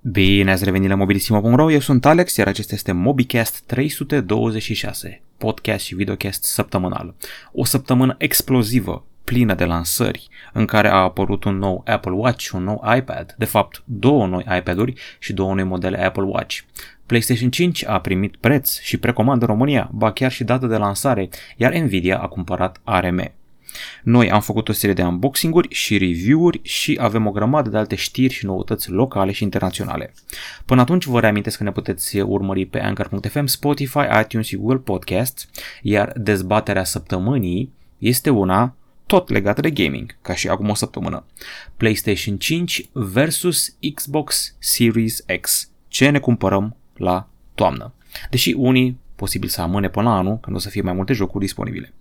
Bine ați revenit la mobilisimo.ro, eu sunt Alex, iar acesta este MobiCast 326, podcast și videocast săptămânal. O săptămână explozivă, plină de lansări, în care a apărut un nou Apple Watch, un nou iPad, de fapt două noi iPad-uri și două noi modele Apple Watch. PlayStation 5 a primit preț și precomandă în România, ba chiar și dată de lansare, iar Nvidia a cumpărat ARM. Noi am făcut o serie de unboxing-uri și review-uri și avem o grămadă de alte știri și noutăți locale și internaționale. Până atunci vă reamintesc că ne puteți urmări pe Anchor.fm, Spotify, iTunes și Google Podcasts, iar dezbaterea săptămânii este una tot legată de gaming, ca și acum o săptămână. PlayStation 5 versus Xbox Series X. Ce ne cumpărăm la toamnă? Deși unii posibil să amâne până la anul, când o să fie mai multe jocuri disponibile.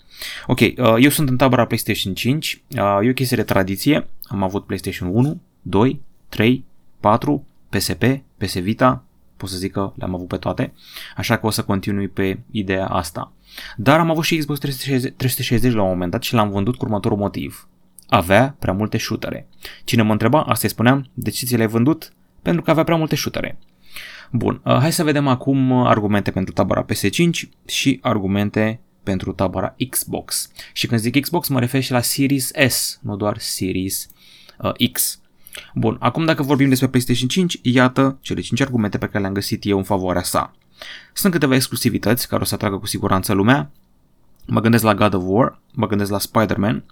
Ok, uh, eu sunt în tabăra PlayStation 5, uh, e o chestie de tradiție, am avut PlayStation 1, 2, 3, 4, PSP, PS Vita, pot să zic că le-am avut pe toate, așa că o să continui pe ideea asta. Dar am avut și Xbox 360, 360 la un moment dat și l-am vândut cu următorul motiv. Avea prea multe shootere. Cine mă întreba, asta îi spuneam, de ce ți le-ai vândut? Pentru că avea prea multe shootere. Bun, uh, hai să vedem acum argumente pentru tabăra PS5 și argumente pentru tabăra Xbox. Și când zic Xbox mă refer și la Series S, nu doar Series uh, X. Bun, acum dacă vorbim despre PlayStation 5, iată cele 5 argumente pe care le-am găsit eu în favoarea sa. Sunt câteva exclusivități care o să atragă cu siguranță lumea. Mă gândesc la God of War, mă gândesc la Spider-Man,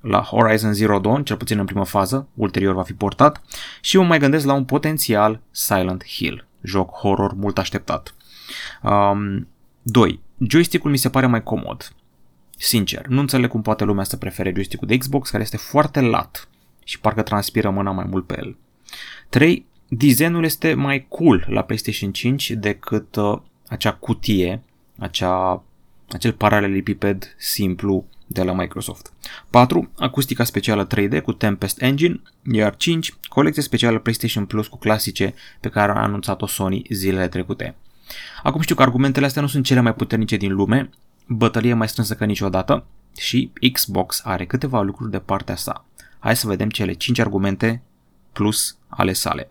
la Horizon Zero Dawn, cel puțin în prima fază, ulterior va fi portat, și eu mai gândesc la un potențial Silent Hill, joc horror mult așteptat. Um, 2. Joystick-ul mi se pare mai comod. Sincer, nu înțeleg cum poate lumea să prefere joystick-ul de Xbox, care este foarte lat și parcă transpiră mâna mai mult pe el. 3. Designul este mai cool la PlayStation 5 decât uh, acea cutie, acea, acel paralelipiped simplu de la Microsoft. 4. Acustica specială 3D cu Tempest Engine, iar 5. Colecție specială PlayStation Plus cu clasice pe care a anunțat-o Sony zilele trecute. Acum știu că argumentele astea nu sunt cele mai puternice din lume, bătălie mai strânsă ca niciodată și Xbox are câteva lucruri de partea sa. Hai să vedem cele 5 argumente plus ale sale.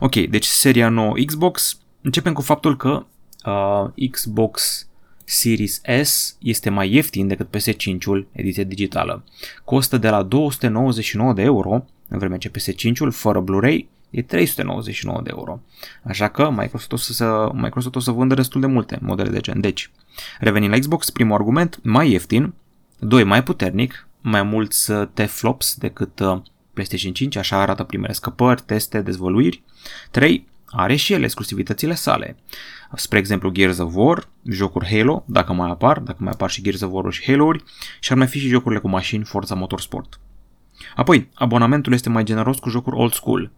Ok, deci seria nouă Xbox, începem cu faptul că uh, Xbox Series S este mai ieftin decât PS5-ul ediție digitală. Costă de la 299 de euro, în vreme ce PS5-ul fără Blu-ray e 399 de euro. Așa că Microsoft o să, Microsoft o să vândă destul de multe modele de gen. Deci, revenind la Xbox, primul argument, mai ieftin, 2 mai puternic, mai mulți uh, T-flops decât uh, PlayStation 5, așa arată primele scăpări, teste, dezvăluiri. 3 are și el exclusivitățile sale. Spre exemplu Gears of War, jocuri Halo, dacă mai apar, dacă mai apar și Gears of War și Halo-uri, și ar mai fi și jocurile cu mașini Forza Motorsport. Apoi, abonamentul este mai generos cu jocuri old school.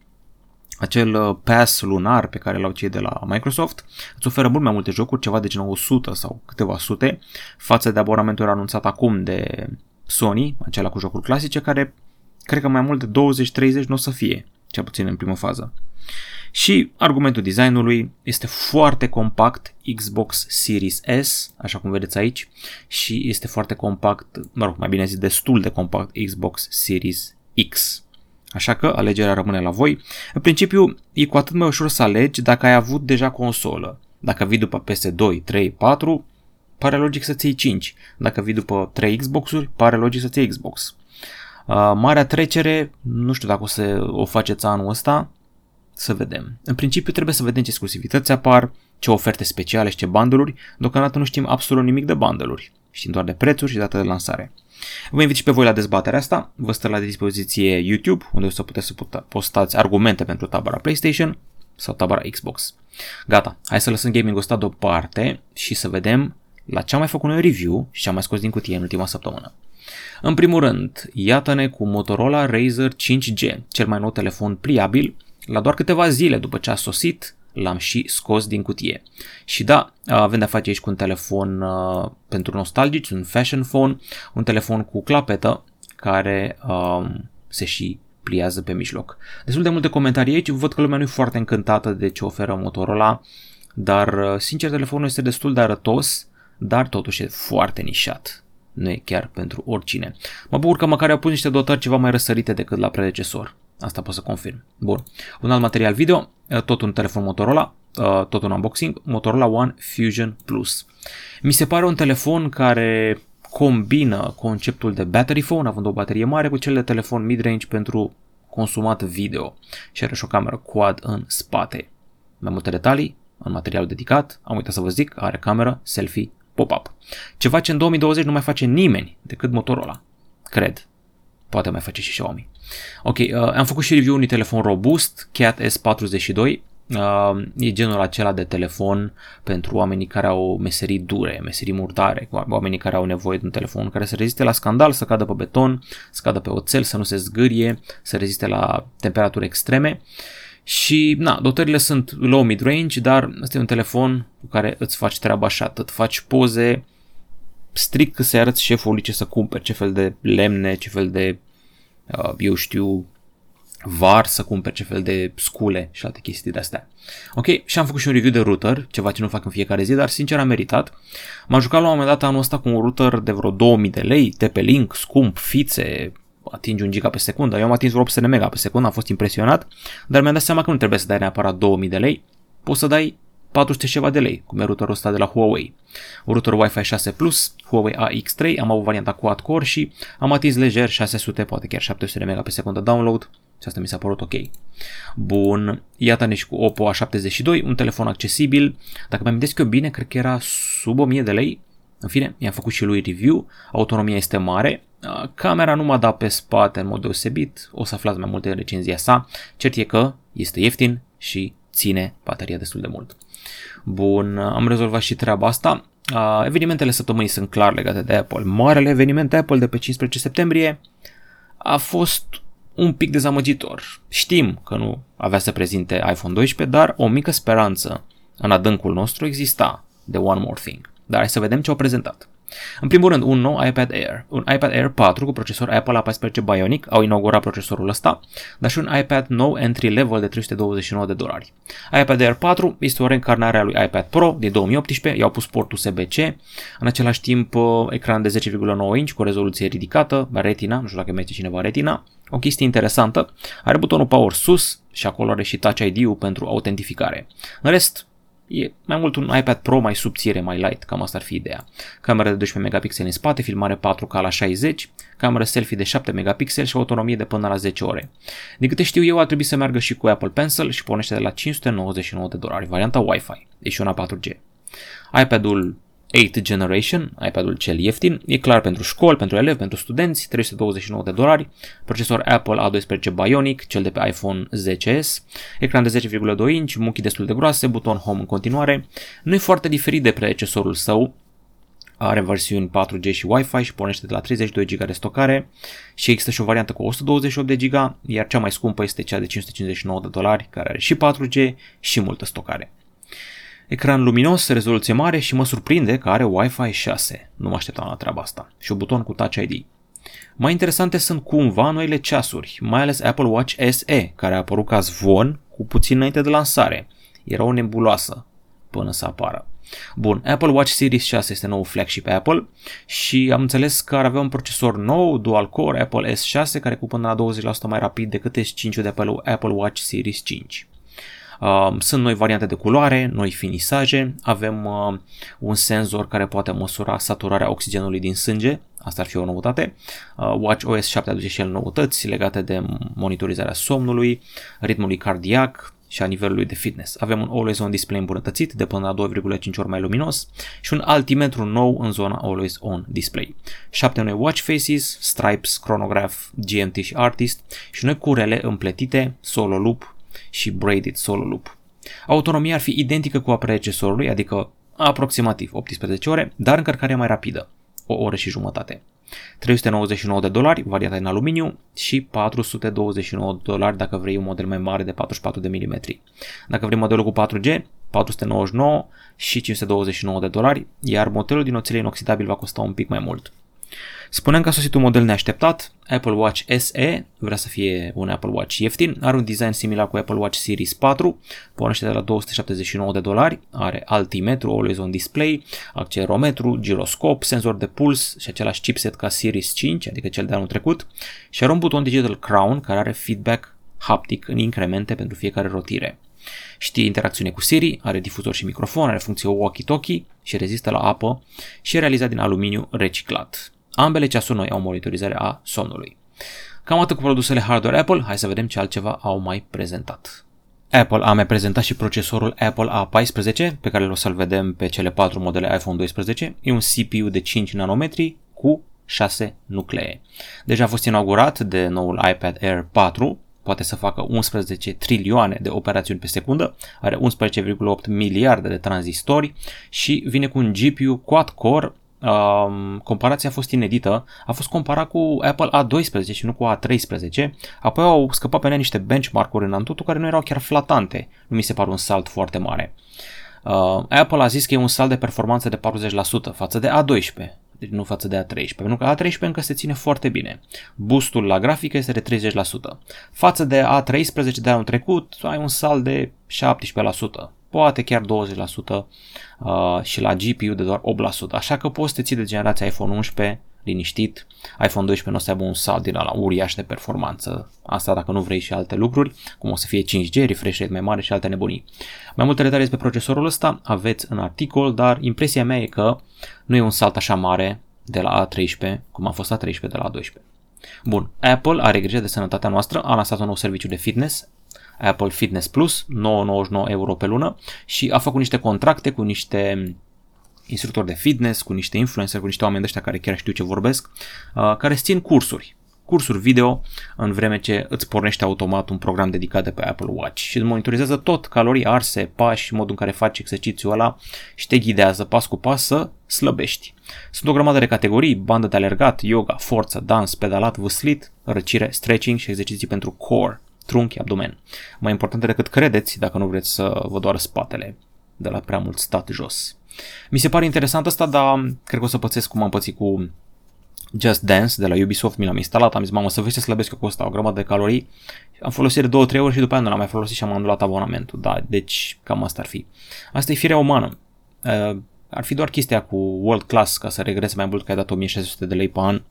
Acel uh, pass lunar pe care l-au cei de la Microsoft îți oferă mult mai multe jocuri, ceva de genul 100 sau câteva sute, față de abonamentul anunțat acum de Sony, acela cu jocuri clasice, care cred că mai mult de 20-30 nu o să fie, cel puțin în primă fază. Și argumentul designului este foarte compact Xbox Series S, așa cum vedeți aici, și este foarte compact, mă rog, mai bine zis destul de compact Xbox Series X. Așa că alegerea rămâne la voi. În principiu, e cu atât mai ușor să alegi dacă ai avut deja consolă. Dacă vii după PS2, 3, 4, pare logic să-ți iei 5. Dacă vii după 3 Xbox-uri, pare logic să-ți iei Xbox. Uh, marea trecere, nu știu dacă o să o faceți anul ăsta, să vedem. În principiu trebuie să vedem ce exclusivități apar, ce oferte speciale și ce bundle deocamdată nu știm absolut nimic de bundle Știm doar de prețuri și data de lansare. Vă invit și pe voi la dezbaterea asta, vă stă la dispoziție YouTube, unde o să puteți să postați argumente pentru tabăra PlayStation sau tabăra Xbox. Gata, hai să lăsăm gaming-ul ăsta deoparte și să vedem la ce am mai făcut noi review și ce am mai scos din cutie în ultima săptămână. În primul rând, iată-ne cu Motorola Razer 5G, cel mai nou telefon pliabil, la doar câteva zile după ce a sosit, l-am și scos din cutie. Și da, avem de-a face aici cu un telefon uh, pentru nostalgici, un fashion phone, un telefon cu clapetă care uh, se și pliază pe mijloc. Destul de multe comentarii aici, văd că lumea nu e foarte încântată de ce oferă Motorola, dar uh, sincer telefonul este destul de arătos, dar totuși e foarte nișat. Nu e chiar pentru oricine. Mă bucur că măcar au pus niște dotări ceva mai răsărite decât la predecesor. Asta pot să confirm. Bun. Un alt material video, uh, tot un telefon Motorola, uh, tot un unboxing, Motorola One Fusion Plus. Mi se pare un telefon care combină conceptul de battery phone, având o baterie mare, cu cel de telefon mid-range pentru consumat video și are și o cameră quad în spate. Mai multe detalii în materialul dedicat, am uitat să vă zic, are cameră selfie pop-up. Ceva ce în 2020 nu mai face nimeni decât Motorola. Cred. Poate mai face și Xiaomi. Ok, uh, am făcut și review unui telefon robust, Cat S42, Uh, e genul acela de telefon pentru oamenii care au meserii dure, meserii murdare, oamenii care au nevoie de un telefon care să reziste la scandal, să cadă pe beton, să cadă pe oțel, să nu se zgârie, să reziste la temperaturi extreme. Și, na, dotările sunt low mid-range, dar este un telefon cu care îți faci treaba așa, atât faci poze strict că să arăți șefului ce să cumperi, ce fel de lemne, ce fel de, uh, eu știu, var să cumperi ce fel de scule și alte chestii de astea. Ok, și am făcut și un review de router, ceva ce nu fac în fiecare zi, dar sincer am meritat. M-am jucat la un moment dat anul ăsta cu un router de vreo 2000 de lei, TP-Link, scump, fițe, atingi un giga pe secundă. Eu am atins vreo 800 de mega pe secundă, am fost impresionat, dar mi-am dat seama că nu trebuie să dai neapărat 2000 de lei, poți să dai 400 ceva de lei, cum e routerul ăsta de la Huawei. Un router Wi-Fi 6 Plus, Huawei AX3, am avut varianta quad-core și am atins lejer 600, poate chiar 700 de mega pe secundă download, și asta mi s-a părut ok. Bun, iată-ne și cu Oppo A72, un telefon accesibil. Dacă mi amintesc eu bine, cred că era sub 1000 de lei. În fine, i-am făcut și lui review. Autonomia este mare. Camera nu m-a dat pe spate în mod deosebit. O să aflați mai multe în recenzia sa. Cert e că este ieftin și ține bateria destul de mult. Bun, am rezolvat și treaba asta. Evenimentele săptămânii sunt clar legate de Apple. Marele eveniment Apple de pe 15 septembrie a fost un pic dezamăgitor. Știm că nu avea să prezinte iPhone 12, dar o mică speranță în adâncul nostru exista de One More Thing. Dar hai să vedem ce au prezentat. În primul rând, un nou iPad Air. Un iPad Air 4 cu procesor Apple A14 Bionic, au inaugurat procesorul ăsta, dar și un iPad nou entry level de 329 de dolari. iPad Air 4 este o reîncarnare a lui iPad Pro din 2018, i-au pus portul USB-C, în același timp uh, ecran de 10,9 inch cu rezoluție ridicată, Retina, nu știu dacă merge cineva Retina, o chestie interesantă, are butonul Power sus și acolo are și Touch ID-ul pentru autentificare. În rest, E mai mult un iPad Pro mai subțire, mai light, cam asta ar fi ideea. Camera de 12 megapixeli în spate, filmare 4K la 60, cameră selfie de 7 megapixeli și autonomie de până la 10 ore. Din câte știu eu, ar trebui să meargă și cu Apple Pencil și pornește de la 599 de dolari, varianta Wi-Fi, e și una 4G. iPad-ul 8th Generation, iPad-ul cel ieftin, e clar pentru școli, pentru elevi, pentru studenți, 329 de dolari, procesor Apple A12 Bionic, cel de pe iPhone 10s, ecran de 10,2 inch, muchii destul de groase, buton Home în continuare, nu e foarte diferit de predecesorul său, are versiuni 4G și Wi-Fi și pornește de la 32 GB de stocare și există și o variantă cu 128 de GB, iar cea mai scumpă este cea de 559 de dolari, care are și 4G și multă stocare. Ecran luminos, rezoluție mare și mă surprinde că are Wi-Fi 6. Nu mă așteptam la treaba asta. Și un buton cu Touch ID. Mai interesante sunt cumva noile ceasuri, mai ales Apple Watch SE, care a apărut ca zvon cu puțin înainte de lansare. Era o nebuloasă până să apară. Bun, Apple Watch Series 6 este nou flagship Apple și am înțeles că ar avea un procesor nou, dual core, Apple S6, care cu până la 20% mai rapid decât S5 de Apple Watch Series 5. Uh, sunt noi variante de culoare, noi finisaje, avem uh, un senzor care poate măsura saturarea oxigenului din sânge, asta ar fi o noutate. Uh, Watch OS 7 aduce și el noutăți legate de monitorizarea somnului, ritmului cardiac, și a nivelului de fitness. Avem un Always On display îmbunătățit de până la 2,5 ori mai luminos și un altimetru nou în zona Always On display. 7 noi watch faces, stripes, chronograph, GMT și artist și noi curele împletite, solo loop, și braided solo loop. Autonomia ar fi identică cu a predecesorului, adică aproximativ 18 ore, dar încărcarea mai rapidă, o oră și jumătate. 399 de dolari, varianta în aluminiu și 429 de dolari dacă vrei un model mai mare de 44 de mm. Dacă vrei modelul cu 4G, 499 și 529 de dolari, iar modelul din oțel inoxidabil va costa un pic mai mult. Spuneam că a sosit un model neașteptat, Apple Watch SE, vrea să fie un Apple Watch ieftin, are un design similar cu Apple Watch Series 4, pornește de la 279 de dolari, are altimetru, always on display, accelerometru, giroscop, senzor de puls și același chipset ca Series 5, adică cel de anul trecut, și are un buton Digital Crown care are feedback haptic în incremente pentru fiecare rotire. Știe interacțiune cu Siri, are difuzor și microfon, are funcție walkie-talkie și rezistă la apă și e realizat din aluminiu reciclat. Ambele ceasuri noi au monitorizare a somnului. Cam atât cu produsele hardware Apple, hai să vedem ce altceva au mai prezentat. Apple a mai prezentat și procesorul Apple A14, pe care o să-l vedem pe cele 4 modele iPhone 12. E un CPU de 5 nanometri cu 6 nuclee. Deja a fost inaugurat de noul iPad Air 4, poate să facă 11 trilioane de operațiuni pe secundă, are 11,8 miliarde de tranzistori și vine cu un GPU quad-core Um, comparația a fost inedită, a fost comparat cu Apple A12 și nu cu A13, apoi au scăpat pe ea niște benchmark-uri în Antutu care nu erau chiar flatante, nu mi se pare un salt foarte mare. Uh, Apple a zis că e un salt de performanță de 40% față de A12, deci nu față de A13, pentru că A13 încă se ține foarte bine. Boostul la grafică este de 30%. Față de A13 de anul trecut, ai un salt de 17% poate chiar 20% uh, și la GPU de doar 8%. Așa că poți să te ții de generația iPhone 11 liniștit. iPhone 12 nu o să aibă un salt din la uriaș de performanță. Asta dacă nu vrei și alte lucruri, cum o să fie 5G, refresh rate mai mare și alte nebunii. Mai multe detalii despre procesorul ăsta aveți în articol, dar impresia mea e că nu e un salt așa mare de la A13 cum a fost A13 de la A12. Bun, Apple are grijă de sănătatea noastră, a lansat un nou serviciu de fitness, Apple Fitness Plus, 9,99 euro pe lună și a făcut niște contracte cu niște instructori de fitness, cu niște influencer, cu niște oameni de ăștia care chiar știu ce vorbesc, uh, care îți țin cursuri, cursuri video în vreme ce îți pornește automat un program dedicat de pe Apple Watch și îți monitorizează tot calorii arse, pași, modul în care faci exercițiul ăla și te ghidează pas cu pas să slăbești. Sunt o grămadă de categorii, bandă de alergat, yoga, forță, dans, pedalat, vâslit, răcire, stretching și exerciții pentru core trunchi, abdomen. Mai important decât credeți dacă nu vreți să vă doară spatele de la prea mult stat jos. Mi se pare interesant asta, dar cred că o să pățesc cum am pățit cu Just Dance de la Ubisoft, mi l-am instalat, am zis, mamă, să vezi ce slăbesc eu cu asta, o grămadă de calorii. Am folosit de 2-3 ori și după aia nu l-am mai folosit și am anulat abonamentul, da, deci cam asta ar fi. Asta e firea umană. Uh, ar fi doar chestia cu World Class ca să regreți mai mult că ai dat 1600 de lei pe an,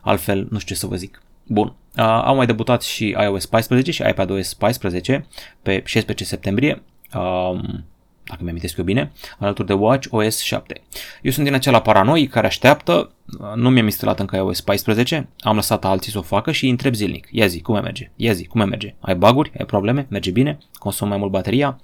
altfel nu știu ce să vă zic. Bun, uh, au mai debutat și iOS 14 și iPadOS 14 pe 16 septembrie. Um, dacă mi-am eu bine, alături de Watch OS 7. Eu sunt din acela paranoi care așteaptă, nu mi-am instalat încă iOS 14, am lăsat alții să o facă și îi întreb zilnic. Ia zi, cum merge? Ia zi, cum merge? Ai baguri? Ai probleme? Merge bine? Consum mai mult bateria?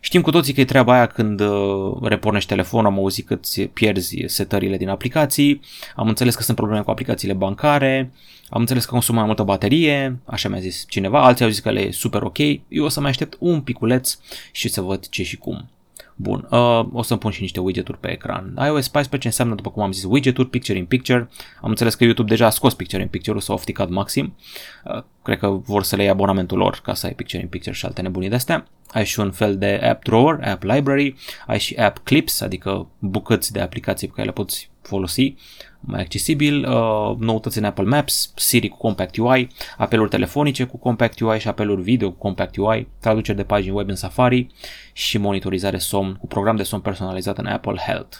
Știm cu toții că e treaba aia când uh, repornești telefonul, am auzit că îți pierzi setările din aplicații, am înțeles că sunt probleme cu aplicațiile bancare, am înțeles că consumă mai multă baterie, așa mi-a zis cineva, alții au zis că le e super ok, eu o să mai aștept un piculeț și să văd ce și cum. Bun, uh, o să pun și niște widgeturi pe ecran. iOS 14 înseamnă, după cum am zis, widgeturi, picture in picture. Am înțeles că YouTube deja a scos picture in picture-ul, s-a ofticat maxim. Uh, cred că vor să le ia abonamentul lor ca să ai picture in picture și alte nebunii de-astea. Ai și un fel de app drawer, app library, ai și app clips, adică bucăți de aplicații pe care le poți folosi mai accesibil, uh, noutăți în Apple Maps, Siri cu Compact UI, apeluri telefonice cu Compact UI și apeluri video cu Compact UI, traduceri de pagini web în Safari și monitorizare somn cu program de somn personalizat în Apple Health.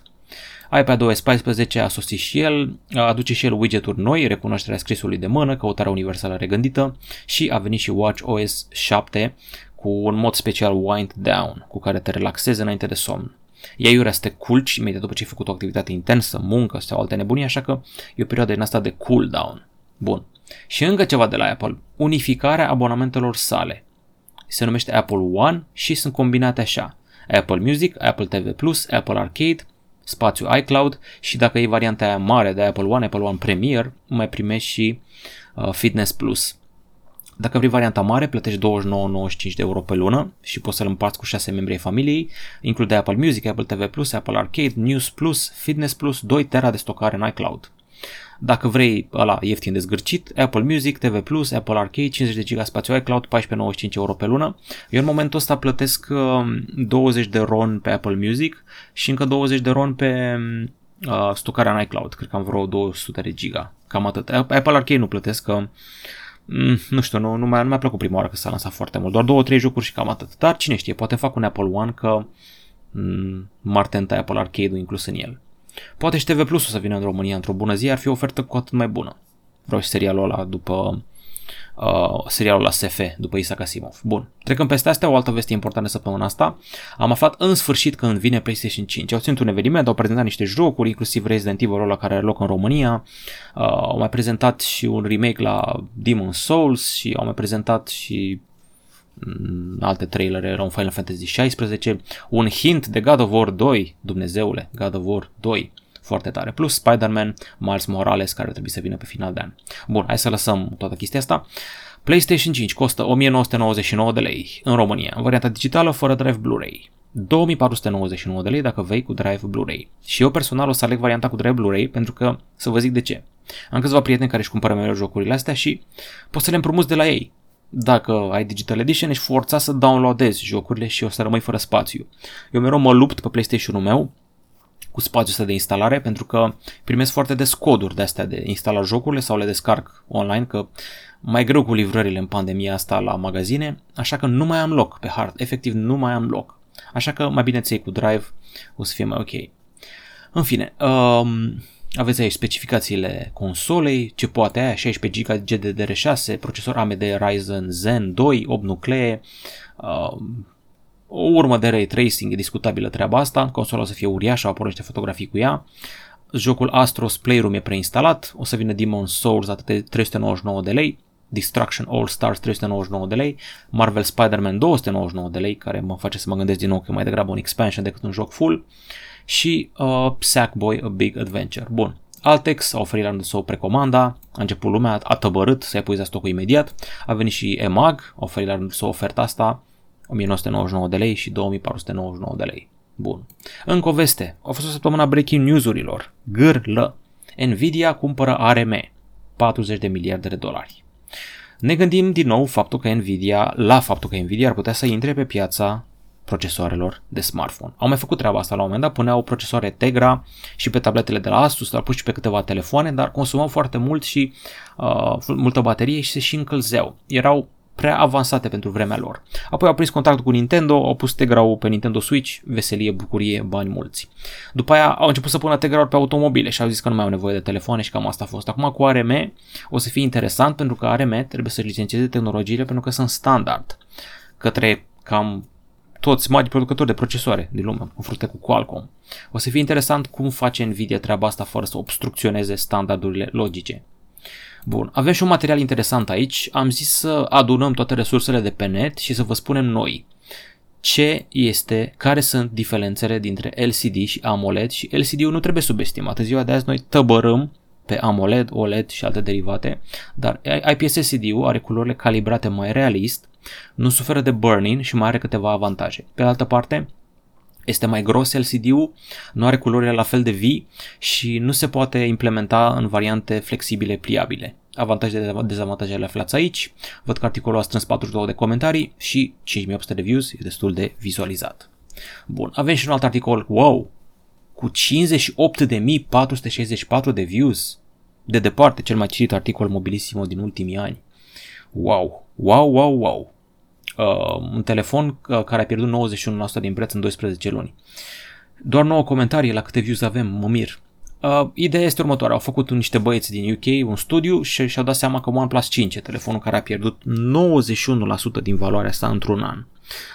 iPadOS 14 a sosit și el, aduce și el widgeturi noi, recunoașterea scrisului de mână, căutarea universală regândită și a venit și WatchOS 7 cu un mod special Wind Down, cu care te relaxezi înainte de somn. Ea iurea să te culci imediat după ce ai făcut o activitate intensă, muncă sau alte nebunii, așa că e o perioadă din asta de cool down. Bun. Și încă ceva de la Apple. Unificarea abonamentelor sale. Se numește Apple One și sunt combinate așa. Apple Music, Apple TV+, Apple Arcade, spațiu iCloud și dacă e varianta aia mare de Apple One, Apple One Premier, mai primești și uh, Fitness Plus. Dacă vrei varianta mare, plătești 29,95 de euro pe lună și poți să-l împarți cu 6 membri ai familiei. Include Apple Music, Apple TV+, Apple Arcade, News Plus, Fitness Plus, 2 tera de stocare în iCloud. Dacă vrei ăla ieftin de zgârcit, Apple Music, TV+, Apple Arcade, 50 de GB spațiu iCloud, 14,95 euro pe lună. Eu în momentul ăsta plătesc 20 um, de RON pe Apple Music și încă 20 de RON pe uh, stocarea în iCloud. Cred că am vreo 200 de giga. Cam atât. Apple Arcade nu plătesc că mm, nu știu, nu, nu, mi-a, nu mi-a plăcut prima oară că s-a lansat foarte mult, doar două, trei jocuri și cam atât. Dar cine știe, poate fac un Apple One că mm, Martenta Apple Arcade-ul inclus în el. Poate și TV Plus o să vină în România într-o bună zi, ar fi o ofertă cu atât mai bună. Vreau și serialul ăla după uh, serialul la SF după Isaac Asimov. Bun, trecăm peste astea, o altă veste importantă săptămâna asta. Am aflat în sfârșit că îmi vine PlayStation 5. Au ținut un eveniment, au prezentat niște jocuri, inclusiv Resident Evil la care are loc în România. Uh, au mai prezentat și un remake la Demon Souls și au mai prezentat și mm, alte trailere erau Final Fantasy 16, un hint de God of War 2, Dumnezeule, God of War 2 foarte tare. Plus Spider-Man, Miles Morales, care trebuie să vină pe final de an. Bun, hai să lăsăm toată chestia asta. PlayStation 5 costă 1999 de lei în România, în varianta digitală fără drive Blu-ray. 2499 de lei dacă vei cu drive Blu-ray. Și eu personal o să aleg varianta cu drive Blu-ray pentru că să vă zic de ce. Am câțiva prieteni care își cumpără mereu jocurile astea și poți să le împrumuți de la ei. Dacă ai Digital Edition, ești forțat să downloadezi jocurile și o să rămâi fără spațiu. Eu mereu mă lupt pe PlayStation-ul meu cu spațiul ăsta de instalare pentru că primesc foarte des coduri de astea de instala jocurile sau le descarc online că mai greu cu livrările în pandemia asta la magazine, așa că nu mai am loc pe hard, efectiv nu mai am loc. Așa că mai bine ți cu Drive, o să fie mai ok. În fine, um, aveți aici specificațiile consolei, ce poate aia, 16 GB GDDR6, procesor AMD Ryzen Zen 2, 8 nuclee, um, o urmă de ray tracing, e discutabilă treaba asta, consola o să fie uriașă, apoi niște fotografii cu ea. Jocul Astros Playroom e preinstalat, o să vină Demon Souls atât de 399 de lei, Destruction All Stars 399 de lei, Marvel Spider-Man 299 de lei, care mă face să mă gândesc din nou că e mai degrabă un expansion decât un joc full, și uh, Sackboy A Big Adventure. Bun, Altex a oferit la rândul său precomanda, a început lumea, a tăbărât să epuizea stocul imediat, a venit și EMAG, a oferit la rândul său oferta asta, 1999 de lei și 2499 de lei. Bun. Încă o veste. A fost o săptămână breaking news-urilor. Gârlă. Nvidia cumpără ARM. 40 de miliarde de dolari. Ne gândim din nou faptul că Nvidia, la faptul că Nvidia ar putea să intre pe piața procesoarelor de smartphone. Au mai făcut treaba asta la un moment dat, puneau procesoare Tegra și pe tabletele de la Asus, dar pus și pe câteva telefoane, dar consumau foarte mult și uh, multă baterie și se și încălzeau. Erau prea avansate pentru vremea lor. Apoi au prins contact cu Nintendo, au pus Tegra pe Nintendo Switch, veselie, bucurie, bani mulți. După aia au început să pună Tegra pe automobile și au zis că nu mai au nevoie de telefoane și cam asta a fost. Acum cu ARM o să fie interesant pentru că ARM trebuie să licențieze tehnologiile pentru că sunt standard către cam toți mari producători de procesoare din lume, în frunte cu Qualcomm. O să fie interesant cum face Nvidia treaba asta fără să obstrucționeze standardurile logice. Bun, avem și un material interesant aici. Am zis să adunăm toate resursele de pe net și să vă spunem noi ce este, care sunt diferențele dintre LCD și AMOLED și LCD-ul nu trebuie subestimat. În ziua de azi noi tăbărâm pe AMOLED, OLED și alte derivate, dar IPS LCD-ul are culorile calibrate mai realist, nu suferă de burning și mai are câteva avantaje. Pe altă parte, este mai gros LCD-ul, nu are culorile la fel de vii și nu se poate implementa în variante flexibile pliabile. Avantaje de dezavantaje le aflați aici. Văd că articolul a strâns 42 de comentarii și 5800 de views, e destul de vizualizat. Bun, avem și un alt articol, wow, cu 58.464 de views. De departe, cel mai citit articol mobilissimo din ultimii ani. Wow, wow, wow, wow uh, un telefon uh, care a pierdut 91% din preț în 12 luni. Doar 9 comentarii la câte views avem, mă mir. Uh, ideea este următoarea, au făcut niște băieți din UK un studiu și și-au dat seama că OnePlus 5 e telefonul care a pierdut 91% din valoarea sa într-un an.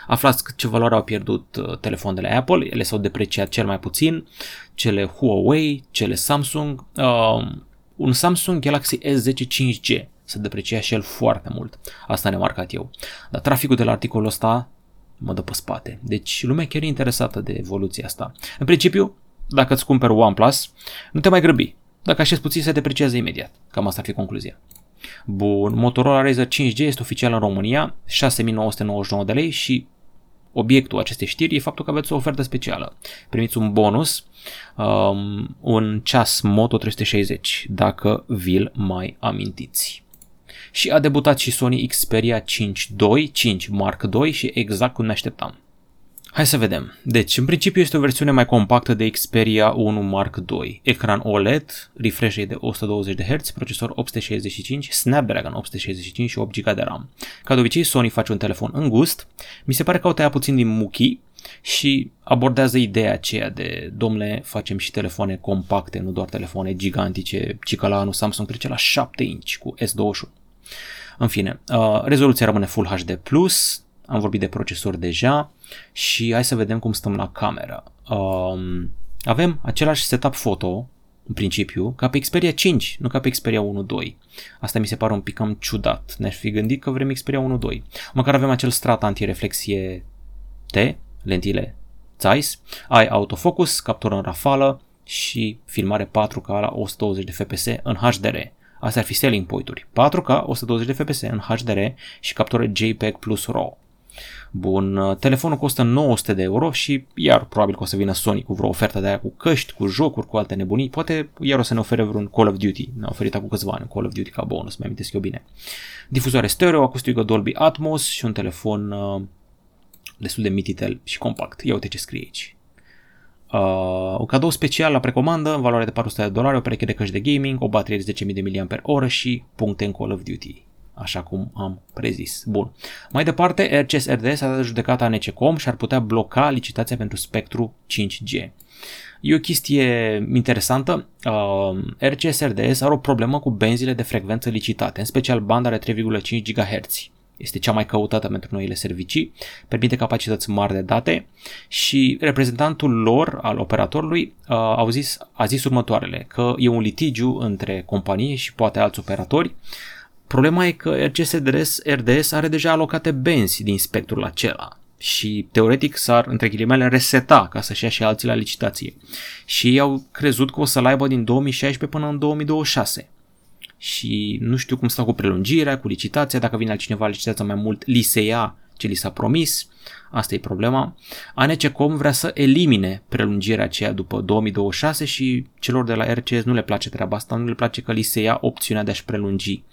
Aflați ce valoare au pierdut uh, telefoanele Apple, ele s-au depreciat cel mai puțin, cele Huawei, cele Samsung, uh, un Samsung Galaxy S10 5G se deprecia și el foarte mult. Asta ne marcat eu. Dar traficul de la articolul ăsta mă dă pe spate. Deci lumea chiar e interesată de evoluția asta. În principiu, dacă îți cumperi OnePlus, nu te mai grăbi. Dacă așezi puțin, se depreciază imediat. Cam asta ar fi concluzia. Bun, Motorola Razr 5G este oficial în România, 6999 de lei și obiectul acestei știri e faptul că aveți o ofertă specială. Primiți un bonus, um, un ceas Moto 360, dacă vi-l mai amintiți și a debutat și Sony Xperia 5 II, 5 Mark II și exact cum ne așteptam. Hai să vedem. Deci, în principiu este o versiune mai compactă de Xperia 1 Mark II. Ecran OLED, refresh de 120 de Hz, procesor 865, Snapdragon 865 și 8 GB de RAM. Ca de obicei, Sony face un telefon îngust. Mi se pare că au tăiat puțin din muchii și abordează ideea aceea de, domnule, facem și telefoane compacte, nu doar telefoane gigantice, ci că la anul Samsung trece la 7 inch cu S21. În fine, uh, rezoluția rămâne Full HD+, am vorbit de procesor deja și hai să vedem cum stăm la cameră. Um, avem același setup foto, în principiu, ca pe Xperia 5, nu ca pe Xperia 1.2. Asta mi se pare un pic cam ciudat. Ne-aș fi gândit că vrem Xperia 1.2. Măcar avem acel strat antireflexie T, lentile Zeiss, ai autofocus, captură în rafală și filmare 4K la 120 de fps în HDR. Astea ar fi selling point-uri. 4K, 120 de fps în HDR și captură JPEG plus RAW. Bun, uh, telefonul costă 900 de euro și iar probabil că o să vină Sony cu vreo ofertă de aia cu căști, cu jocuri, cu alte nebunii. Poate iar o să ne ofere vreun Call of Duty. Ne-a oferit acum câțiva ani Call of Duty ca bonus, mi amintesc eu bine. Difuzoare stereo, acustică Dolby Atmos și un telefon uh, destul de mititel și compact. Ia uite ce scrie aici. Uh, un cadou special la precomandă în valoare de 400 de dolari, o pereche de căști de gaming, o baterie de 10.000 de mAh și puncte în Call of Duty așa cum am prezis. Bun. Mai departe, RCS RDS a dat judecata NCCOM și ar putea bloca licitația pentru spectru 5G. E o chestie interesantă. Uh, RCS RDS are o problemă cu benzile de frecvență licitate, în special banda are 3,5 GHz. Este cea mai căutată pentru noile servicii, permite capacități mari de date și reprezentantul lor, al operatorului, uh, au zis, a zis următoarele, că e un litigiu între companie și poate alți operatori Problema e că RCS RDS, RDS are deja alocate benzi din spectrul acela și teoretic s-ar, între ghilimele, reseta ca să-și ia și alții la licitație. Și ei au crezut că o să-l aibă din 2016 până în 2026. Și nu știu cum stau cu prelungirea, cu licitația, dacă vine altcineva licitația mai mult, li se ia ce li s-a promis. Asta e problema. ANCCOM vrea să elimine prelungirea aceea după 2026 și celor de la RCS nu le place treaba asta, nu le place că li se ia opțiunea de a-și prelungi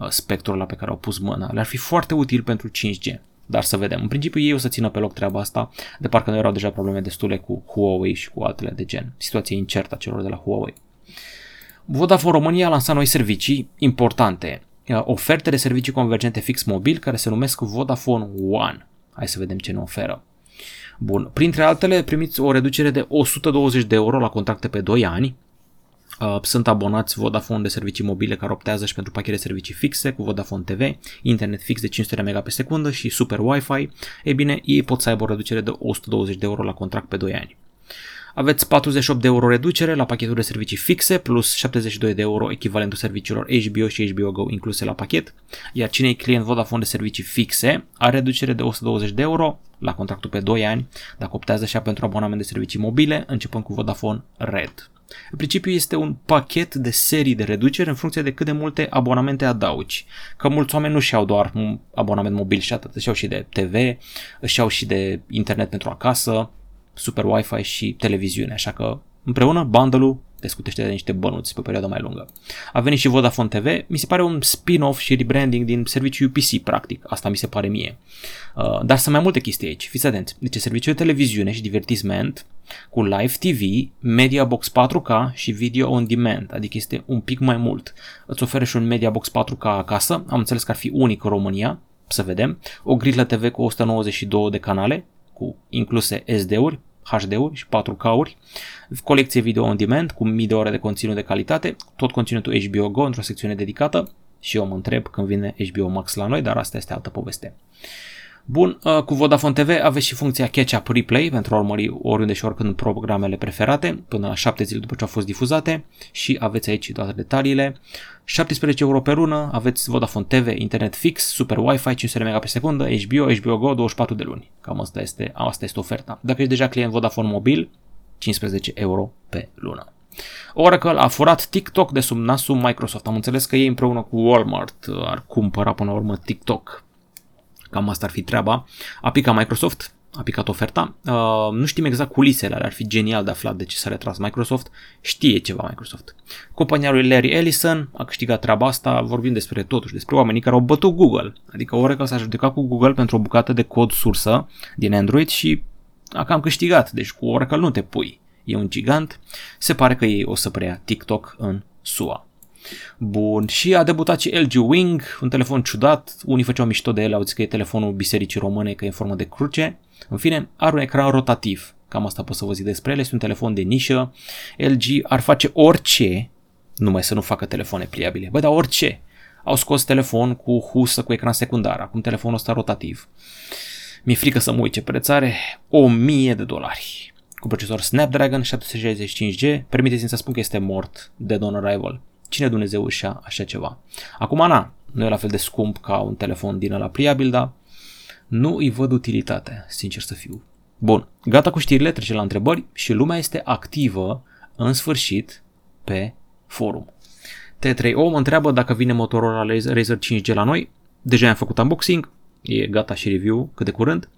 Uh, spectrul la pe care au pus mâna. Le-ar fi foarte util pentru 5G. Dar să vedem. În principiu ei o să țină pe loc treaba asta, de parcă nu erau deja probleme destule cu Huawei și cu altele de gen. Situația incertă a celor de la Huawei. Vodafone România a lansat noi servicii importante. Uh, oferte de servicii convergente fix mobil care se numesc Vodafone One. Hai să vedem ce ne oferă. Bun. Printre altele, primiți o reducere de 120 de euro la contracte pe 2 ani, Uh, sunt abonați Vodafone de servicii mobile care optează și pentru pachete de servicii fixe cu Vodafone TV, internet fix de 500 de MB pe secundă și super Wi-Fi. Ei bine, ei pot să aibă o reducere de 120 de euro la contract pe 2 ani. Aveți 48 de euro reducere la pachetul de servicii fixe plus 72 de euro echivalentul serviciilor HBO și HBO Go incluse la pachet, iar cine e client Vodafone de servicii fixe are reducere de 120 de euro la contractul pe 2 ani dacă optează și pentru abonament de servicii mobile începând cu Vodafone Red. În principiu este un pachet de serii de reduceri în funcție de cât de multe abonamente adaugi. Că mulți oameni nu și-au doar un abonament mobil și atât, își au și de TV, își au și de internet pentru acasă, super Wi-Fi și televiziune, așa că împreună bundle-ul te scutește de niște bănuți pe o perioadă mai lungă. A venit și Vodafone TV, mi se pare un spin-off și rebranding din serviciul UPC, practic, asta mi se pare mie. Uh, dar sunt mai multe chestii aici, fiți atenți. Deci serviciul de televiziune și divertisment cu live TV, media box 4K și video on demand, adică este un pic mai mult. Îți oferă și un media box 4K acasă, am înțeles că ar fi unic în România, să vedem, o grilă TV cu 192 de canale, cu incluse SD-uri, HD-uri și 4K-uri, colecție video on demand cu mii de ore de conținut de calitate, tot conținutul HBO Go într-o secțiune dedicată. Și eu mă întreb când vine HBO Max la noi, dar asta este altă poveste. Bun, uh, cu Vodafone TV aveți și funcția Catch-up Replay pentru a urmări oriunde și oricând programele preferate până la 7 zile după ce au fost difuzate și aveți aici toate detaliile. 17 euro pe lună, aveți Vodafone TV, internet fix, super Wi-Fi, 500 MB pe secundă, HBO, HBO Go, 24 de luni. Cam asta este, asta este oferta. Dacă ești deja client Vodafone mobil, 15 euro pe lună. Oracle a furat TikTok de sub nasul Microsoft. Am înțeles că ei împreună cu Walmart ar cumpăra până la urmă TikTok Cam asta ar fi treaba. A picat Microsoft, a picat oferta. Uh, nu știm exact culisele, ar fi genial de aflat de ce s-a retras Microsoft. Știe ceva Microsoft. Compania lui Larry Ellison a câștigat treaba asta, vorbim despre totuși, despre oamenii care au bătut Google. Adică Oracle s-a judecat cu Google pentru o bucată de cod sursă din Android și a cam câștigat. Deci cu Oracle nu te pui. E un gigant. Se pare că ei o să preia TikTok în SUA. Bun, și a debutat și LG Wing, un telefon ciudat, unii făceau mișto de el, au zis că e telefonul bisericii române, că e în formă de cruce. În fine, are un ecran rotativ, cam asta pot să vă zic despre el, este un telefon de nișă, LG ar face orice, numai să nu facă telefoane pliabile, bă, dar orice, Au scos telefon cu husă cu ecran secundar, acum telefonul ăsta rotativ. Mi-e frică să mă uit ce preț are, 1000 de dolari. Cu procesor Snapdragon 765G, permiteți-mi să spun că este mort de on arrival. Cine Dumnezeu își ia așa ceva? Acum, na, nu e la fel de scump ca un telefon din la pliabil, dar nu îi văd utilitatea, sincer să fiu. Bun, gata cu știrile, trece la întrebări și lumea este activă, în sfârșit, pe forum. T3O mă întreabă dacă vine Motorola Razer 5G la noi. Deja am făcut unboxing, e gata și review cât de curând.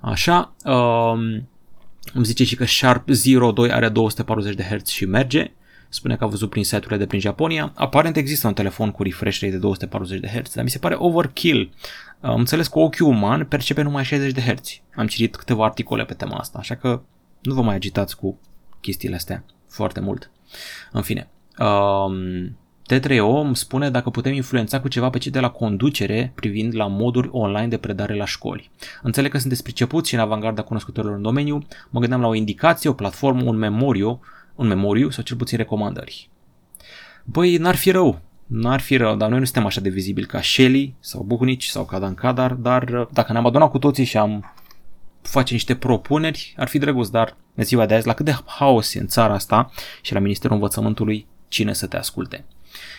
Așa, um, îmi zice și că Sharp Zero 2 are 240 de Hz și merge. Spune că a văzut prin site-urile de prin Japonia. Aparent există un telefon cu refresh rate de 240 de Hz, dar mi se pare overkill. Am înțeles că ochiul uman percepe numai 60 de Hz. Am citit câteva articole pe tema asta, așa că nu vă mai agitați cu chestiile astea foarte mult. În fine, um, T3O îmi spune dacă putem influența cu ceva pe cei de la conducere privind la moduri online de predare la școli. Înțeleg că sunteți pricepuți și în avangarda cunoscătorilor în domeniu, mă gândeam la o indicație, o platformă, un memoriu, un memoriu sau cel puțin recomandări. Băi, n-ar fi rău, n-ar fi rău, dar noi nu suntem așa de vizibili ca Shelly sau Buhnici sau Kadan Kadar, dar dacă ne-am adunat cu toții și am face niște propuneri, ar fi drăguț, dar în ziua de azi, la cât de haos e în țara asta și la Ministerul Învățământului, cine să te asculte?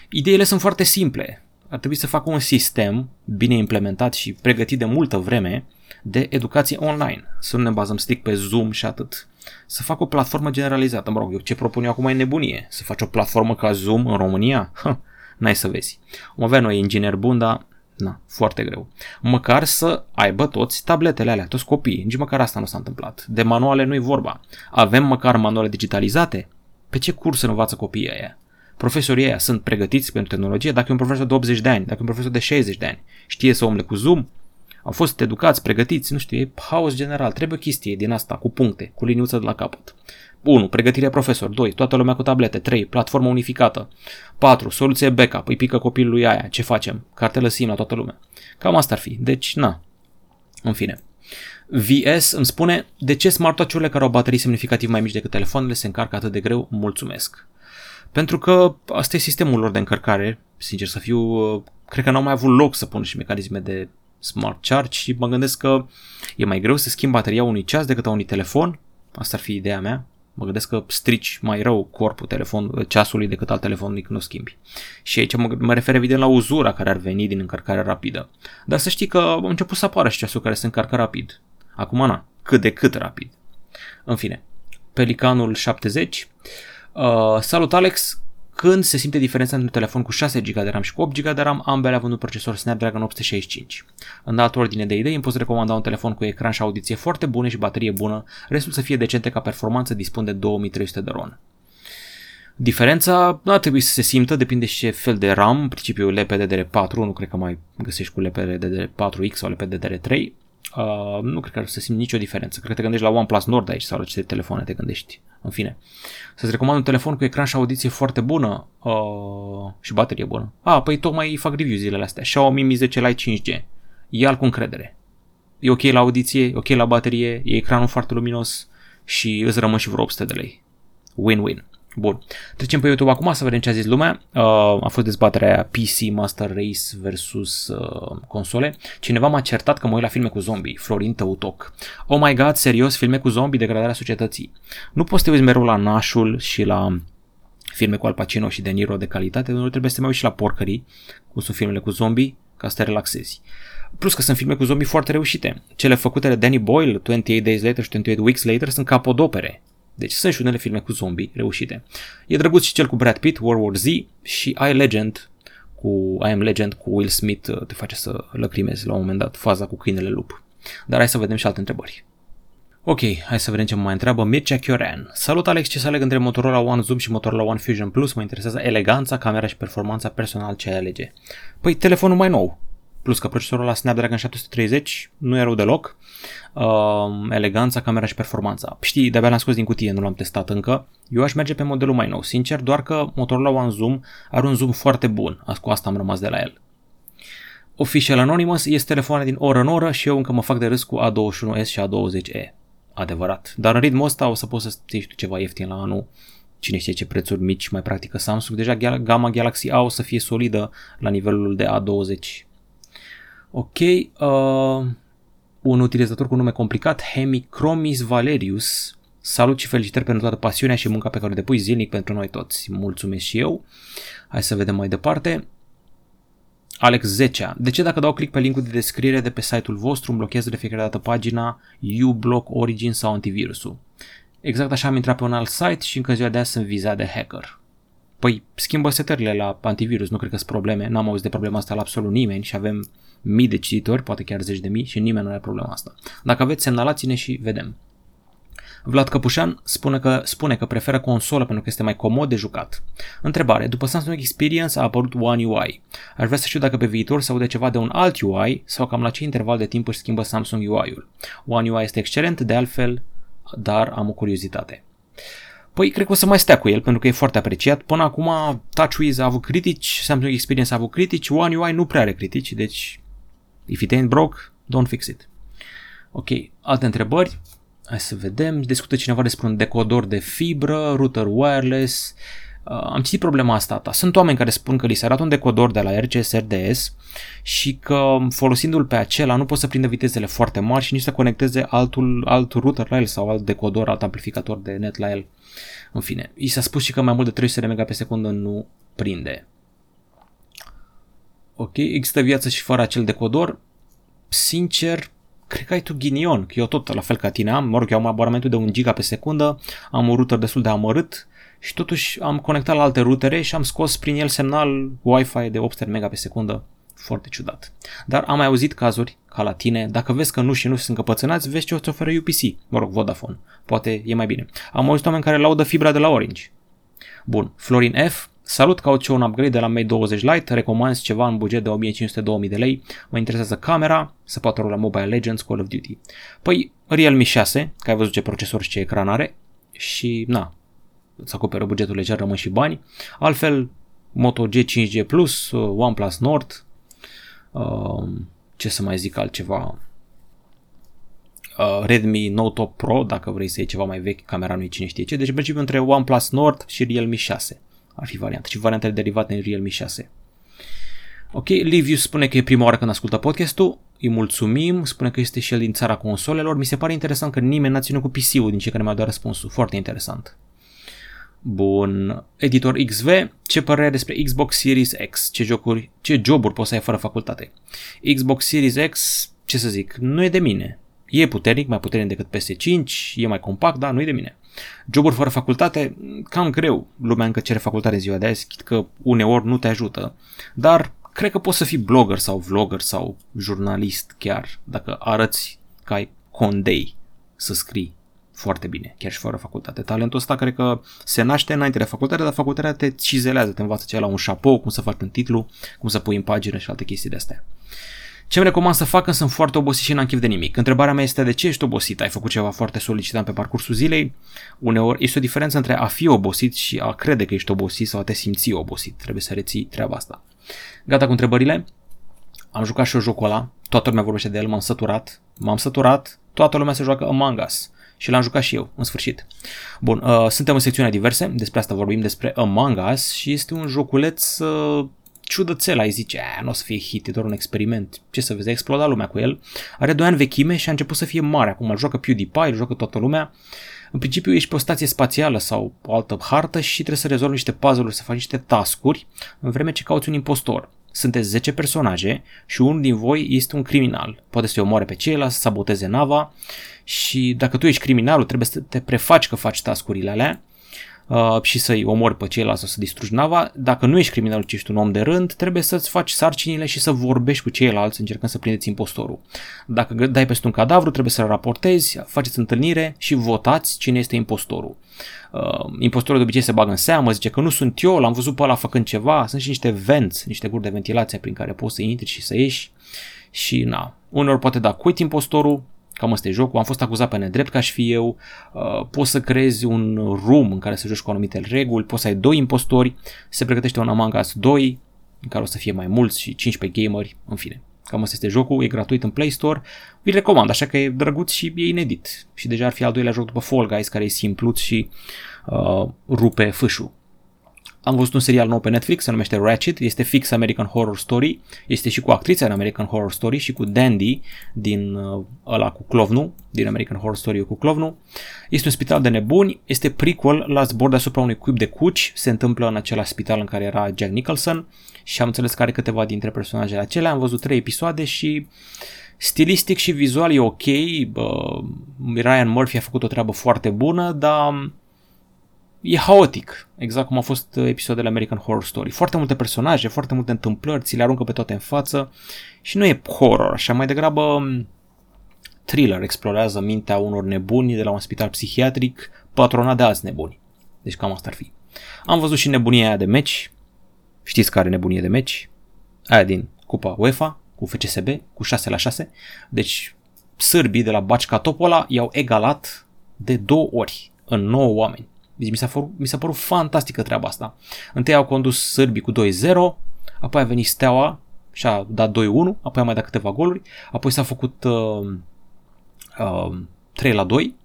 Ideile sunt foarte simple. Ar trebui să facă un sistem bine implementat și pregătit de multă vreme de educație online. Să nu ne bazăm strict pe Zoom și atât. Să facă o platformă generalizată. Mă rog, eu ce propun eu acum e nebunie. Să faci o platformă ca Zoom în România? Ha, n-ai să vezi. Om avea noi inginer bun, dar na, foarte greu. Măcar să aibă toți tabletele alea, toți copiii. Nici măcar asta nu s-a întâmplat. De manuale nu-i vorba. Avem măcar manuale digitalizate? Pe ce curs învață copiii aia? profesorii ăia sunt pregătiți pentru tehnologie, dacă e un profesor de 80 de ani, dacă e un profesor de 60 de ani, știe să umble cu Zoom, au fost educați, pregătiți, nu știu, e haos general, trebuie o chestie din asta, cu puncte, cu liniuță de la capăt. 1. Pregătirea profesor. 2. Toată lumea cu tablete. 3. Platformă unificată. 4. Soluție backup. Îi pică copilului aia. Ce facem? Cartelă SIM la toată lumea. Cam asta ar fi. Deci, na. În fine. VS îmi spune de ce smartwatch-urile care au baterii semnificativ mai mici decât telefoanele se încarcă atât de greu. Mulțumesc. Pentru că asta e sistemul lor de încărcare, sincer să fiu, cred că n-au mai avut loc să pună și mecanisme de smart charge și mă gândesc că e mai greu să schimb bateria unui ceas decât a unui telefon, asta ar fi ideea mea, mă gândesc că strici mai rău corpul telefon, ceasului decât al telefonului când o schimbi. Și aici mă, mă refer evident la uzura care ar veni din încărcare rapidă. Dar să știi că au început să apară și ceasul care se încarcă rapid. Acum, na, cât de cât rapid. În fine, Pelicanul 70 Uh, salut Alex, când se simte diferența între un telefon cu 6 GB de RAM și cu 8 GB de RAM, ambele având un procesor Snapdragon 865. În altă ordine de idei, îmi poți recomanda un telefon cu ecran și audiție foarte bune și baterie bună, restul să fie decente ca performanță, dispun de 2300 de RON. Diferența nu ar trebui să se simtă, depinde și ce fel de RAM, în principiu LPDDR4, nu cred că mai găsești cu LPDDR4X sau LPDDR3, Uh, nu cred că să simți nicio diferență. Cred că te gândești la OnePlus Nord aici sau la ce telefoane te gândești. În fine. Să-ți recomand un telefon cu ecran și audiție foarte bună uh, și baterie bună. A, păi tocmai fac review zilele astea. Xiaomi Mi 10 Lite 5G. Ia-l cu încredere. E ok la audiție, e ok la baterie, e ecranul foarte luminos și îți rămân și vreo 800 de lei. Win-win. Bun. Trecem pe YouTube acum să vedem ce a zis lumea. Uh, a fost dezbaterea aia PC Master Race versus uh, console. Cineva m-a certat că mă uit la filme cu zombie. Florin Tăutoc. Oh my god, serios, filme cu zombie, degradarea societății. Nu poți să te uiți mereu la nașul și la filme cu Al Pacino și De Niro de calitate, nu trebuie să te mai uiți și la porcării, cum sunt filmele cu zombie, ca să te relaxezi. Plus că sunt filme cu zombie foarte reușite. Cele făcute de Danny Boyle, 28 Days Later și 28 Weeks Later, sunt capodopere. Deci sunt și unele filme cu zombie reușite. E drăguț și cel cu Brad Pitt, World War Z și I Legend cu I Am Legend cu Will Smith uh, te face să lăcrimezi la un moment dat faza cu câinele lup. Dar hai să vedem și alte întrebări. Ok, hai să vedem ce mă mai întreabă Mircea Chioran. Salut Alex, ce să aleg între Motorola One Zoom și Motorola One Fusion Plus? Mă interesează eleganța, camera și performanța personal ce ai alege. Păi telefonul mai nou, plus că procesorul la Snapdragon 730 nu e rău deloc, uh, eleganța, camera și performanța. Știi, de-abia l-am scos din cutie, nu l-am testat încă. Eu aș merge pe modelul mai nou, sincer, doar că Motorola One Zoom are un zoom foarte bun, cu asta am rămas de la el. Official Anonymous este telefoane din oră în oră și eu încă mă fac de râs cu A21s și A20e. Adevărat. Dar în ritmul ăsta o să poți să ții ceva ieftin la anul cine știe ce prețuri mici mai practică Samsung, deja gama Galaxy A o să fie solidă la nivelul de A20. Ok, uh, un utilizator cu nume complicat, Hemicromis Valerius, salut și felicitări pentru toată pasiunea și munca pe care o depui zilnic pentru noi toți. Mulțumesc și eu. Hai să vedem mai departe. Alex 10. De ce dacă dau click pe linkul de descriere de pe site-ul vostru îmi blochează de fiecare dată pagina uBlock Origin sau antivirusul? Exact așa am intrat pe un alt site și încă ziua de azi sunt vizat de hacker. Păi schimbă setările la antivirus, nu cred că sunt probleme, n-am auzit de problema asta la absolut nimeni și avem mii de cititori, poate chiar zeci de mii și nimeni nu are problema asta. Dacă aveți, semnalați-ne și vedem. Vlad Căpușan spune că, spune că preferă consolă pentru că este mai comod de jucat. Întrebare. După Samsung Experience a apărut One UI. Aș vrea să știu dacă pe viitor se aude ceva de un alt UI sau cam la ce interval de timp își schimbă Samsung UI-ul. One UI este excelent, de altfel, dar am o curiozitate. Păi cred că o să mai stea cu el pentru că e foarte apreciat. Până acum TouchWiz a avut critici, Samsung Experience a avut critici, One UI nu prea are critici, deci if it ain't broke, don't fix it. Ok, alte întrebări? Hai să vedem. Discută cineva despre un decodor de fibră, router wireless. Uh, am citit problema asta. Ta. Sunt oameni care spun că li se arată un decodor de la RCS RDS și că folosindu-l pe acela nu pot să prindă vitezele foarte mari și nici să conecteze altul, alt router la el sau alt decodor, alt amplificator de net la el. În fine, i s-a spus și că mai mult de 300 de mega pe secundă nu prinde. Ok, există viață și fără acel decodor. Sincer, cred că ai tu ghinion, că eu tot la fel ca tine am, mă rog, eu am abonamentul de 1 giga pe secundă, am un router destul de amărât și totuși am conectat la alte rutere și am scos prin el semnal Wi-Fi de 800 mega pe secundă. Foarte ciudat. Dar am mai auzit cazuri, ca la tine, dacă vezi că nu și nu sunt încăpățânați, vezi ce o oferă UPC, mă rog, Vodafone. Poate e mai bine. Am auzit oameni care laudă fibra de la Orange. Bun, Florin F. Salut, caut și un upgrade de la Mate 20 Lite, recomand ceva în buget de 1500-2000 de lei, mă interesează camera, să poată rula Mobile Legends, Call of Duty. Păi, Realme 6, că ai văzut ce procesor și ce ecran are, și na, îți acoperă bugetul leger, rămân și bani. Altfel, Moto G 5G Plus, OnePlus Nord, uh, ce să mai zic altceva, uh, Redmi Note 8 Pro, dacă vrei să iei ceva mai vechi, camera nu e cine știe ce, deci în principiu între OnePlus Nord și Realme 6 ar fi varianta și variantele derivate în Realme 6. Ok, Liviu spune că e prima oară când ascultă podcastul, îi mulțumim, spune că este și el din țara consolelor, mi se pare interesant că nimeni n-a ținut cu PC-ul din cei care mi-au dat răspunsul, foarte interesant. Bun, editor XV, ce părere despre Xbox Series X? Ce jocuri, ce joburi poți să ai fără facultate? Xbox Series X, ce să zic, nu e de mine. E puternic, mai puternic decât PS5, e mai compact, dar nu e de mine. Joburi fără facultate, cam greu. Lumea încă cere facultate în ziua de azi, că uneori nu te ajută. Dar cred că poți să fii blogger sau vlogger sau jurnalist chiar, dacă arăți că ai condei să scrii foarte bine, chiar și fără facultate. Talentul ăsta cred că se naște înainte de facultate, dar facultatea te cizelează, te învață ce la un șapou, cum să faci un titlu, cum să pui în pagină și alte chestii de astea. Ce îmi recomand să fac când sunt foarte obosit și n-am chef de nimic? Întrebarea mea este de ce ești obosit? Ai făcut ceva foarte solicitant pe parcursul zilei? Uneori este o diferență între a fi obosit și a crede că ești obosit sau a te simți obosit. Trebuie să reții treaba asta. Gata cu întrebările? Am jucat și eu jocul ăla, toată lumea vorbește de el, m-am săturat, m-am săturat, toată lumea se joacă Among Us și l-am jucat și eu, în sfârșit. Bun, uh, suntem în secțiunea diverse, despre asta vorbim, despre Among Us și este un joculeț uh, ciudățel, ai zice, nu o să fie hit, e doar un experiment, ce să vezi, a explodat lumea cu el. Are 2 ani vechime și a început să fie mare, acum îl joacă PewDiePie, îl joacă toată lumea. În principiu ești pe o stație spațială sau o altă hartă și trebuie să rezolvi niște puzzle-uri, să faci niște tascuri, în vreme ce cauți un impostor. Sunteți 10 personaje și unul din voi este un criminal. Poate să-i omoare pe ceilalți, să saboteze nava și dacă tu ești criminalul trebuie să te prefaci că faci tascurile alea uh, și să-i omori pe ceilalți sau să distrugi nava. Dacă nu ești criminal, ci ești un om de rând, trebuie să-ți faci sarcinile și să vorbești cu ceilalți încercând să prindeți impostorul. Dacă dai peste un cadavru, trebuie să-l raportezi, faceți întâlnire și votați cine este impostorul. Uh, impostorul de obicei se bagă în seamă, zice că nu sunt eu, l-am văzut pe ăla făcând ceva, sunt și niște vents, niște guri de ventilație prin care poți să intri și să ieși și na, uneori poate da quit impostorul, Cam asta e jocul. Am fost acuzat pe nedrept ca și fi eu. Uh, poți să creezi un room în care să joci cu anumite reguli. Poți să ai doi impostori. Se pregătește un Among Us 2 în care o să fie mai mulți și 15 gameri. În fine. Cam asta este jocul, e gratuit în Play Store. Vi recomand, așa că e drăguț și e inedit. Și deja ar fi al doilea joc după Fall Guys, care e simplut și uh, rupe fâșul. Am văzut un serial nou pe Netflix, se numește Ratchet, este fix American Horror Story, este și cu actrița în American Horror Story și cu Dandy din uh, ăla cu clovnu, din American Horror Story cu clovnu. Este un spital de nebuni, este prequel la zbor deasupra unui cuib de cuci, se întâmplă în același spital în care era Jack Nicholson și am înțeles că are câteva dintre personajele acelea, am văzut trei episoade și stilistic și vizual e ok, uh, Ryan Murphy a făcut o treabă foarte bună, dar e haotic, exact cum a fost uh, episoadele American Horror Story. Foarte multe personaje, foarte multe întâmplări, ți le aruncă pe toate în față și nu e horror, așa mai degrabă um, thriller, explorează mintea unor nebuni de la un spital psihiatric patronat de alți nebuni. Deci cam asta ar fi. Am văzut și nebunia aia de meci. Știți care nebunie de meci? Aia din Cupa UEFA, cu FCSB, cu 6 la 6. Deci sârbii de la Bacca Topola i-au egalat de două ori în 9 oameni. Deci mi s-a, părut, mi s-a părut fantastică treaba asta. Întâi au condus sârbii cu 2-0, apoi a venit Steaua și a dat 2-1, apoi a mai dat câteva goluri, apoi s-a făcut uh, uh, 3 la 2,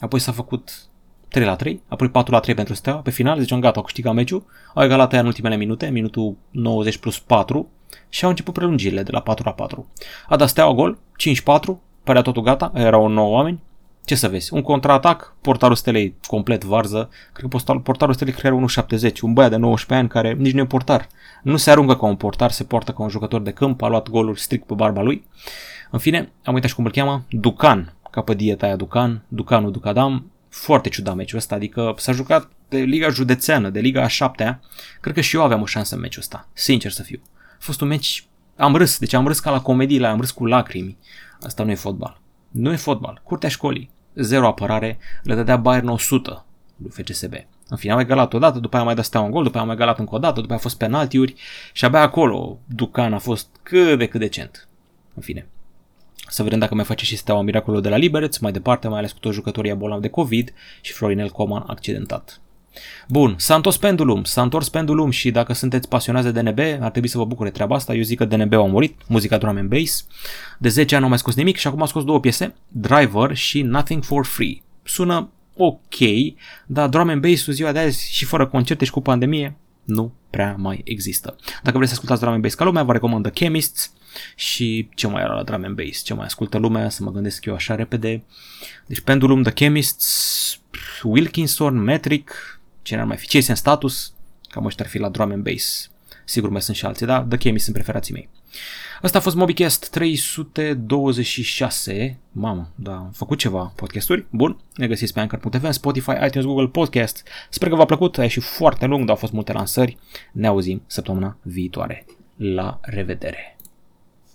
apoi s-a făcut 3 la 3, apoi 4 la 3 pentru Steaua, pe final, deci gata, au câștigat meciul, au egalat aia în ultimele minute, minutul 90 plus 4 și au început prelungirile de la 4 la 4. A dat Steaua gol, 5-4, părea totul gata, erau 9 oameni, ce să vezi? Un contraatac, portarul stelei complet varză, cred că portarul stelei cred că 1,70, un băiat de 19 ani care nici nu e portar. Nu se aruncă ca un portar, se poartă ca un jucător de câmp, a luat goluri strict pe barba lui. În fine, am uitat și cum îl cheamă, Ducan, ca pe dieta aia Ducan, Ducanul Ducadam, foarte ciudat meciul ăsta, adică s-a jucat de Liga Județeană, de Liga a 7 cred că și eu aveam o șansă în meciul ăsta, sincer să fiu. A fost un meci, am râs, deci am râs ca la comedii, am râs cu lacrimi. Asta nu e fotbal. Nu e fotbal. Curtea școlii. Zero apărare. Le dădea Bayern 100 lui FCSB. În fine, au egalat odată, după aia mai dat stea un gol, după aia au egalat încă o dată, după aia a fost penaltiuri și abia acolo Ducan a fost cât de cât decent. În fine. Să vedem dacă mai face și steaua miracolul de la Liberec, mai departe, mai ales cu toți jucătorii bolnavi de COVID și Florinel Coman accidentat. Bun, s-a întors pendulum, s-a întors pendulum și dacă sunteți pasionați de DNB, ar trebui să vă bucure treaba asta. Eu zic că DNB a murit, muzica drum and bass. De 10 ani nu au mai scos nimic și acum a scos două piese, Driver și Nothing for Free. Sună ok, dar drum and bass-ul ziua de azi și fără concerte și cu pandemie nu prea mai există. Dacă vreți să ascultați drum and bass ca lumea, vă recomand The Chemists și ce mai era la drum and bass, ce mai ascultă lumea, să mă gândesc eu așa repede. Deci Pendulum, The Chemists, Wilkinson, Metric, cine ar mai fi, ce este în status, cam ăștia ar fi la drum and bass. Sigur mai sunt și alții, dar The Chemist sunt preferații mei. Asta a fost MobiCast 326. Mamă, da, am făcut ceva podcasturi. Bun, ne găsiți pe Anchor.fm, Spotify, iTunes, Google Podcast. Sper că v-a plăcut, a ieșit foarte lung, dar au fost multe lansări. Ne auzim săptămâna viitoare. La revedere!